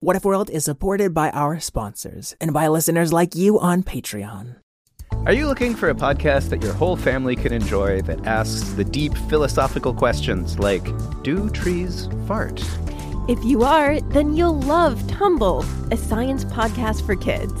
What If World is supported by our sponsors and by listeners like you on Patreon. Are you looking for a podcast that your whole family can enjoy that asks the deep philosophical questions like Do trees fart? If you are, then you'll love Tumble, a science podcast for kids.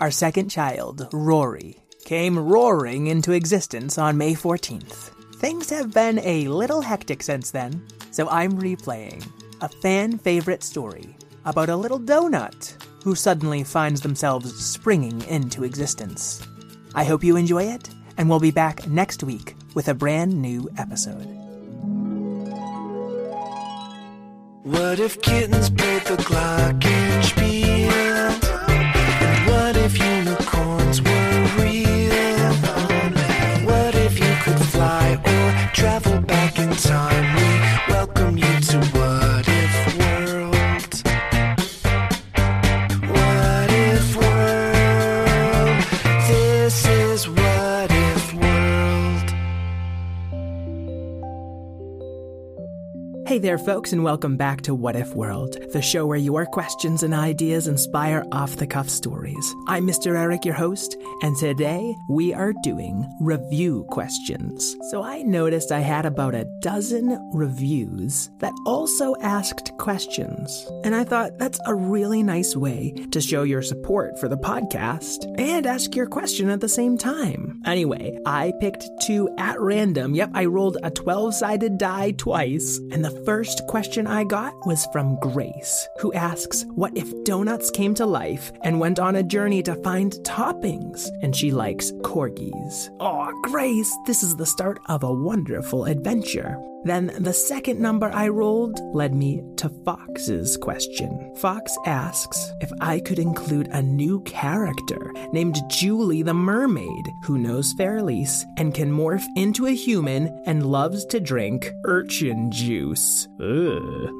Our second child, Rory, came roaring into existence on May 14th. Things have been a little hectic since then, so I'm replaying a fan favorite story about a little donut who suddenly finds themselves springing into existence. I hope you enjoy it, and we'll be back next week with a brand new episode. What if kittens played the glockenspiel? What if unicorns were Hey there, folks, and welcome back to What If World, the show where your questions and ideas inspire off the cuff stories. I'm Mr. Eric, your host, and today we are doing review questions. So I noticed I had about a dozen reviews that also asked questions, and I thought that's a really nice way to show your support for the podcast and ask your question at the same time. Anyway, I picked two at random. Yep, I rolled a 12 sided die twice, and the first question I got was from Grace, who asks, What if donuts came to life and went on a journey to find toppings? And she likes corgis. Aw, Grace, this is the start of a wonderful adventure. Then the second number I rolled led me to Fox's question. Fox asks if I could include a new character named Julie the Mermaid who knows Fairlies and can morph into a human and loves to drink urchin juice. Ugh.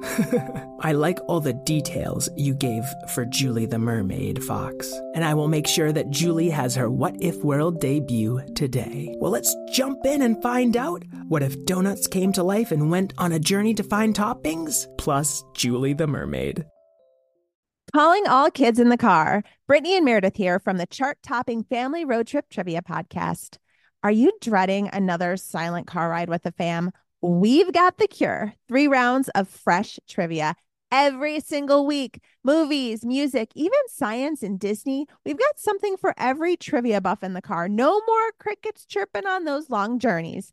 I like all the details you gave for Julie the Mermaid, Fox. And I will make sure that Julie has her What If World debut today. Well, let's jump in and find out what if donuts came to life and went on a journey to find toppings? Plus, Julie the Mermaid. Calling all kids in the car. Brittany and Meredith here from the chart topping Family Road Trip Trivia Podcast. Are you dreading another silent car ride with the fam? We've got the cure. Three rounds of fresh trivia every single week. Movies, music, even science and Disney. We've got something for every trivia buff in the car. No more crickets chirping on those long journeys.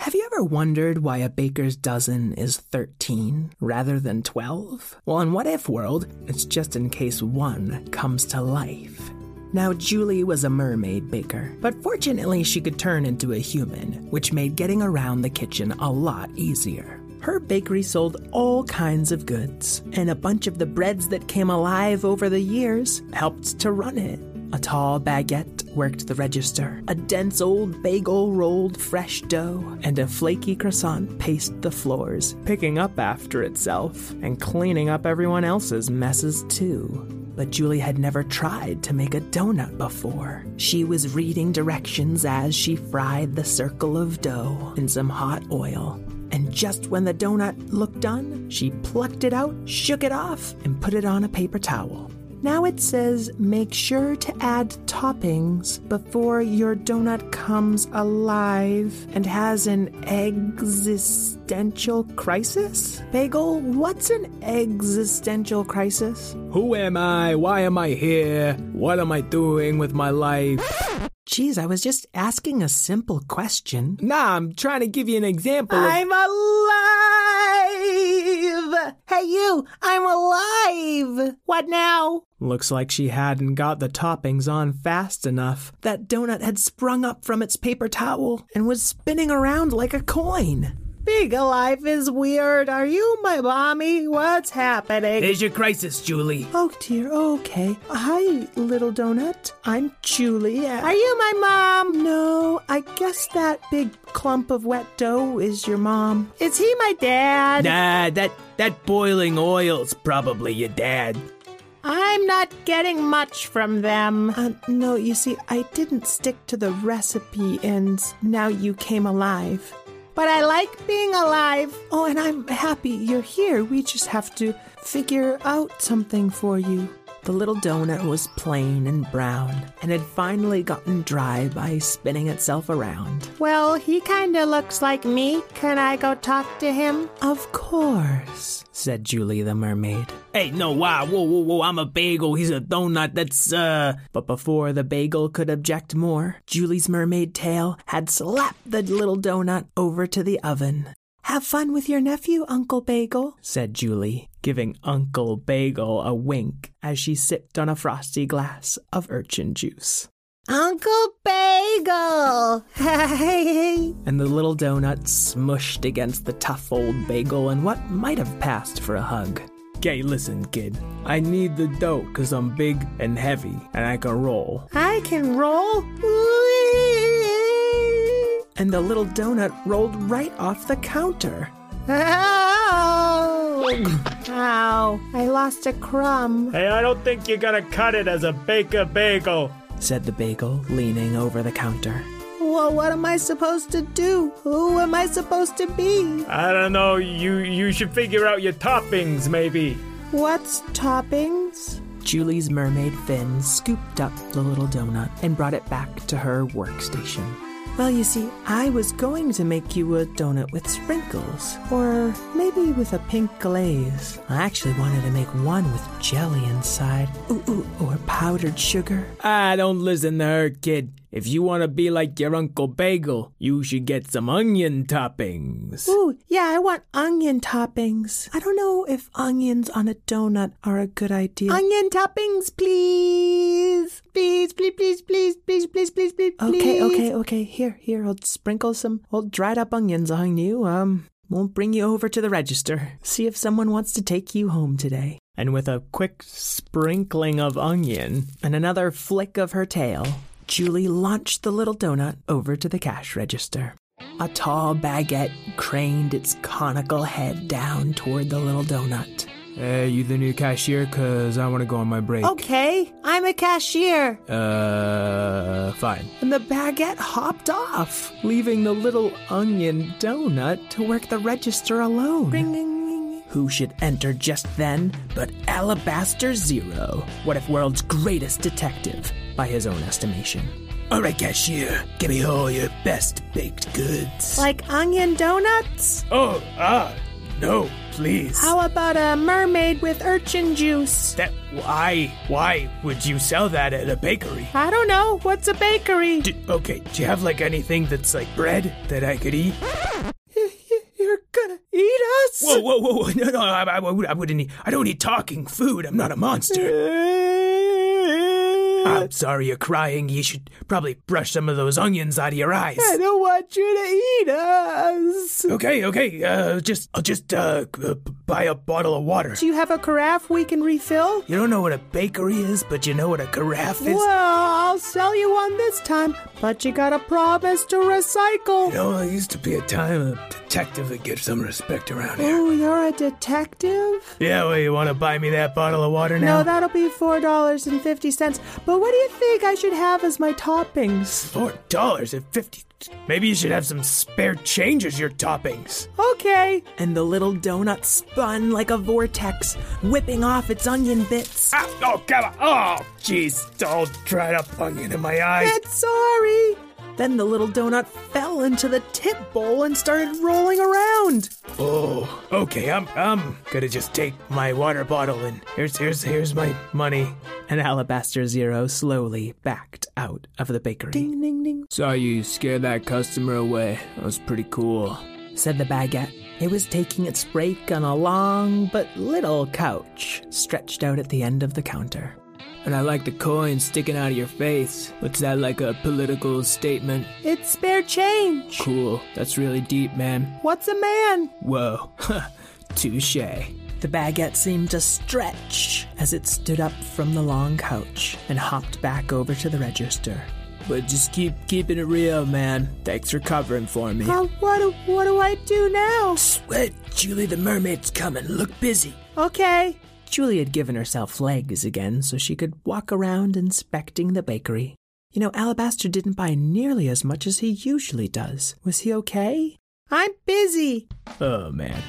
Have you ever wondered why a baker's dozen is 13 rather than 12? Well, in What If World, it's just in case one comes to life. Now, Julie was a mermaid baker, but fortunately, she could turn into a human, which made getting around the kitchen a lot easier. Her bakery sold all kinds of goods, and a bunch of the breads that came alive over the years helped to run it. A tall baguette worked the register, a dense old bagel rolled fresh dough, and a flaky croissant paced the floors, picking up after itself and cleaning up everyone else's messes too. But Julie had never tried to make a donut before. She was reading directions as she fried the circle of dough in some hot oil. And just when the donut looked done, she plucked it out, shook it off, and put it on a paper towel. Now it says make sure to add toppings before your donut comes alive and has an existential crisis? Bagel, what's an existential crisis? Who am I? Why am I here? What am I doing with my life? Geez, I was just asking a simple question. Nah, I'm trying to give you an example. Of- I'm alive! Hey, you! I'm alive! What now? Looks like she hadn't got the toppings on fast enough. That donut had sprung up from its paper towel and was spinning around like a coin. Big life is weird. Are you my mommy? What's happening? There's your crisis, Julie. Oh dear, okay. Hi, little donut. I'm Julie. Are you my mom? No, I guess that big clump of wet dough is your mom. Is he my dad? Nah, that that boiling oil's probably your dad. I'm not getting much from them. Uh, no, you see, I didn't stick to the recipe and now you came alive. But I like being alive. Oh, and I'm happy you're here. We just have to figure out something for you. The little donut was plain and brown and had finally gotten dry by spinning itself around. Well, he kinda looks like me. Can I go talk to him? Of course, said Julie the mermaid. Hey, no, wow, whoa, whoa, whoa, I'm a bagel. He's a donut. That's, uh. But before the bagel could object more, Julie's mermaid tail had slapped the little donut over to the oven. Have fun with your nephew, Uncle Bagel, said Julie, giving Uncle Bagel a wink as she sipped on a frosty glass of urchin juice. Uncle Bagel! Hey! and the little donut smushed against the tough old bagel in what might have passed for a hug. Okay, listen, kid. I need the dough because I'm big and heavy and I can roll. I can roll? And the little donut rolled right off the counter. Ow! Ow! I lost a crumb, Hey, I don't think you gotta cut it as a baker bagel. said the bagel, leaning over the counter. Well, what am I supposed to do? Who am I supposed to be? I don't know. You you should figure out your toppings, maybe. What's toppings? Julie's mermaid fin scooped up the little donut and brought it back to her workstation. Well, you see, I was going to make you a donut with sprinkles, or maybe with a pink glaze. I actually wanted to make one with jelly inside, ooh, ooh, or powdered sugar. Ah, don't listen to her, kid. If you want to be like your Uncle Bagel, you should get some onion toppings. Ooh, yeah, I want onion toppings. I don't know if onions on a donut are a good idea. Onion toppings, please. Please, please, please, please, please, please, please, please. Okay, okay, okay. Here, here, I'll sprinkle some old dried up onions on you. Um, we'll bring you over to the register. See if someone wants to take you home today. And with a quick sprinkling of onion, And another flick of her tail, Julie launched the little donut over to the cash register. A tall baguette craned its conical head down toward the little donut. Hey, you the new cashier? Cause I want to go on my break. Okay, I'm a cashier. Uh, fine. And the baguette hopped off, leaving the little onion donut to work the register alone. Ring, ring. Who should enter just then but Alabaster Zero, What If World's greatest detective, by his own estimation. All right, cashier, give me all your best baked goods. Like onion donuts? Oh, ah, no, please. How about a mermaid with urchin juice? That why why would you sell that at a bakery? I don't know. What's a bakery? D- okay, do you have like anything that's like bread that I could eat? You're gonna eat us? Whoa, whoa, whoa! whoa. No, no, I, I, I wouldn't eat. I don't eat talking food. I'm not a monster. I'm sorry you're crying. You should probably brush some of those onions out of your eyes. I don't want you to eat us. Okay, okay. Uh, just I'll just uh b- buy a bottle of water. Do you have a carafe we can refill? You don't know what a bakery is, but you know what a carafe is. Well, I'll sell you one this time, but you gotta promise to recycle. You know, there used to be a time t- detective and get some respect around here. Oh, you're a detective? Yeah, well, you want to buy me that bottle of water now? No, that'll be $4.50. But what do you think I should have as my toppings? Four dollars and fifty. Maybe you should have some spare change as your toppings. Okay. And the little donut spun like a vortex, whipping off its onion bits. Ah, oh, come on. Oh, jeez. All dried up onion in my eye. It's sorry. Then the little donut fell into the tip bowl and started rolling around. Oh, okay. I'm I'm gonna just take my water bottle and here's here's here's my money. And Alabaster Zero slowly backed out of the bakery. Ding, ding, ding, Saw you scared that customer away. That was pretty cool. said the baguette. It was taking its break on a long but little couch stretched out at the end of the counter. And I like the coin sticking out of your face. What's that like a political statement? It's spare change. Cool. That's really deep, man. What's a man? Whoa. Touche. The baguette seemed to stretch as it stood up from the long couch and hopped back over to the register. But just keep keeping it real, man. Thanks for covering for me. Uh, what, do, what do I do now? Sweat, Julie the mermaid's coming. Look busy. Okay. Julie had given herself legs again so she could walk around inspecting the bakery. You know, Alabaster didn't buy nearly as much as he usually does. Was he okay? I'm busy. Oh man.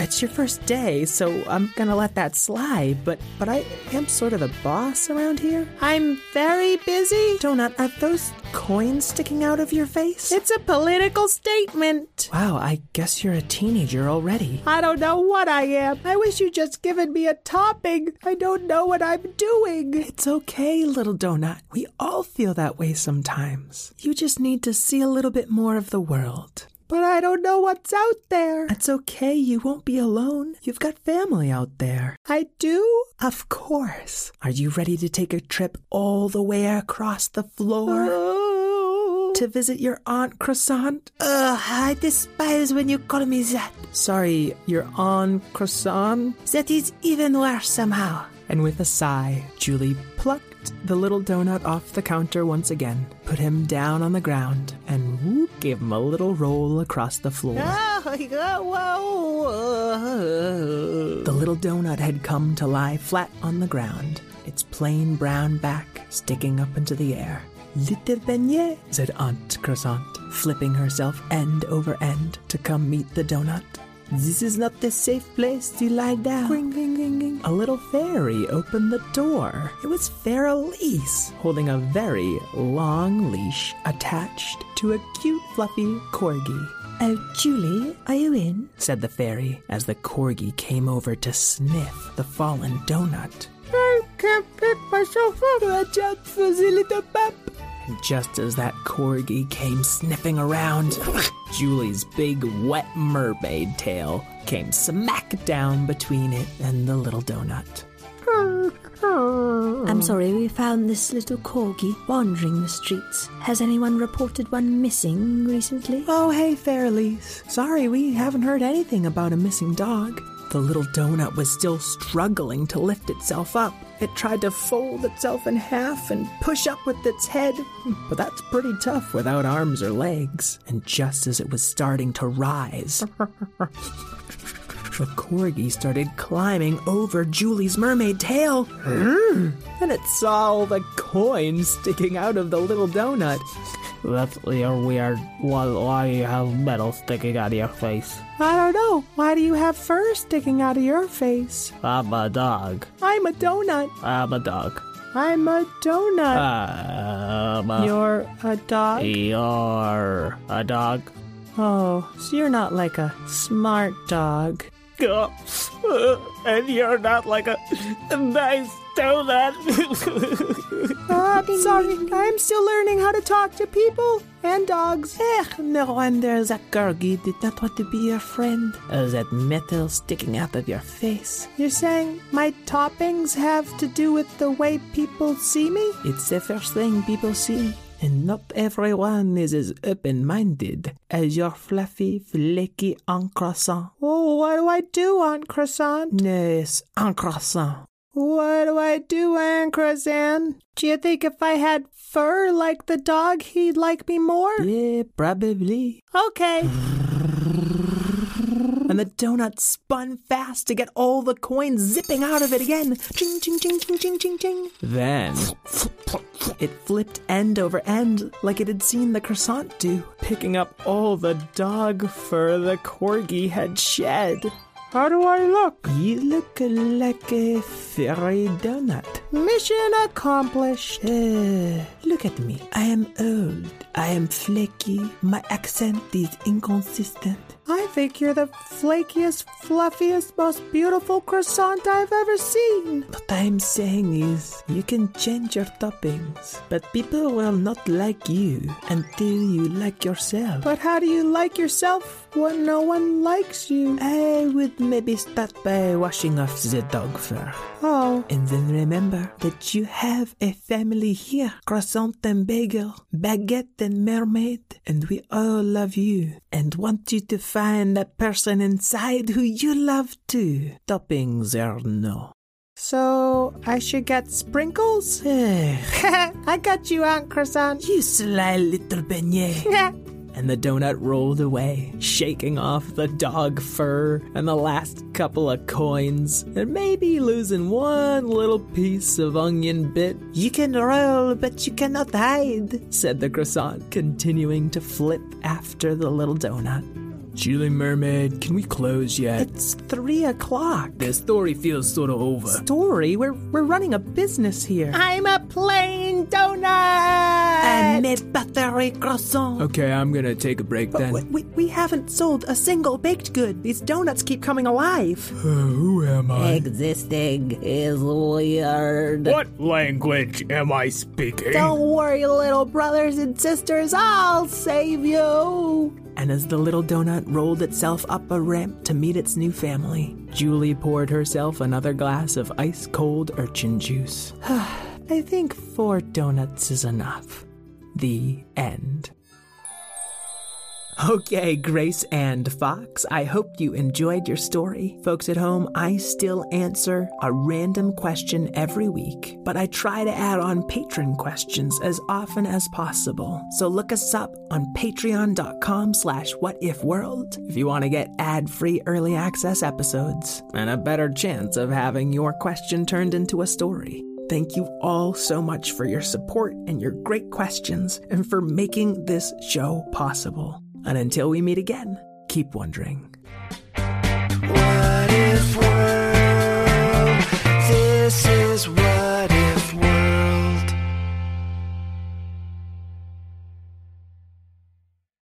It's your first day, so I'm gonna let that slide, but but I am sort of the boss around here. I'm very busy. Donut, are those coins sticking out of your face? It's a political statement. Wow, I guess you're a teenager already. I don't know what I am. I wish you'd just given me a topping. I don't know what I'm doing. It's okay, little donut. We all feel that way sometimes. You just need to see a little bit more of the world. But I don't know what's out there. That's okay. You won't be alone. You've got family out there. I do? Of course. Are you ready to take a trip all the way across the floor? Oh. To visit your Aunt Croissant? Ugh, I despise when you call me that. Sorry, your Aunt Croissant? That is even worse somehow. And with a sigh, Julie plucked the little donut off the counter once again, put him down on the ground, and whoop, gave him a little roll across the floor. The little donut had come to lie flat on the ground, its plain brown back sticking up into the air. Little beignet, said Aunt Croissant, flipping herself end over end to come meet the donut. This is not the safe place to lie down. Ring, ring, ring, ring. A little fairy opened the door. It was Fairelise, holding a very long leash attached to a cute, fluffy corgi. Oh, Julie, are you in? said the fairy as the corgi came over to sniff the fallen donut. I can't pick myself up. Watch out for the little pup. And just as that corgi came sniffing around, Julie's big wet mermaid tail came smack down between it and the little donut. I'm sorry, we found this little corgi wandering the streets. Has anyone reported one missing recently? Oh, hey, Fairlies. Sorry, we haven't heard anything about a missing dog. The little donut was still struggling to lift itself up. It tried to fold itself in half and push up with its head, but that's pretty tough without arms or legs. And just as it was starting to rise, the corgi started climbing over Julie's mermaid tail. Hmm. And it saw all the coins sticking out of the little donut. That's you're weird. Why, why you have metal sticking out of your face? I don't know. Why do you have fur sticking out of your face? I'm a dog. I'm a donut. I'm a dog. I'm a donut. I'm a, You're a dog? you're a dog. Oh, so you're not like a smart dog. and you're not like a nice donut. Uh, I'm sorry. I'm still learning how to talk to people and dogs. Eh, no wonder that corgi did not want to be your friend. Uh, that metal sticking out of your face. You're saying my toppings have to do with the way people see me? It's the first thing people see. And not everyone is as open minded as your fluffy, flaky Aunt Croissant. Oh, what do I do, Aunt Croissant? Yes, Aunt Croissant. What do I do, Aunt Croissant? Do you think if I had fur like the dog, he'd like me more? Yeah, probably. Okay. and the donut spun fast to get all the coins zipping out of it again. Ching, ching, ching, ching, ching, ching, ching. Then it flipped end over end like it had seen the croissant do, picking up all the dog fur the corgi had shed. How do I look? You look like a fairy donut. Mission accomplished. Uh, look at me. I am old. I am flaky. My accent is inconsistent. I think you're the flakiest, fluffiest, most beautiful croissant I've ever seen. What I'm saying is, you can change your toppings, but people will not like you until you like yourself. But how do you like yourself when no one likes you? I would maybe start by washing off the dog fur. Oh, And then remember that you have a family here croissant and bagel, baguette and mermaid, and we all love you and want you to find that person inside who you love too. Toppings or no. so I should get sprinkles? Eh. I got you, Aunt Croissant. you sly little beignet. And the donut rolled away, shaking off the dog fur and the last couple of coins, and maybe losing one little piece of onion bit. You can roll, but you cannot hide, said the croissant, continuing to flip after the little donut. Julie Mermaid, can we close yet? It's three o'clock. The story feels sort of over. Story? We're we're running a business here. I'm a plain donut. I'm a buttery croissant. Okay, I'm gonna take a break then. We, we, we haven't sold a single baked good. These donuts keep coming alive. Who am I? Existing is weird. What language am I speaking? Don't worry, little brothers and sisters. I'll save you. And as the little donut rolled itself up a ramp to meet its new family, Julie poured herself another glass of ice cold urchin juice. I think four donuts is enough. The end. Okay, Grace and Fox, I hope you enjoyed your story. Folks at home, I still answer a random question every week, but I try to add on Patreon questions as often as possible. So look us up on patreon.com slash whatifworld if you want to get ad-free early access episodes and a better chance of having your question turned into a story. Thank you all so much for your support and your great questions and for making this show possible. And until we meet again, keep wondering. What if world, this is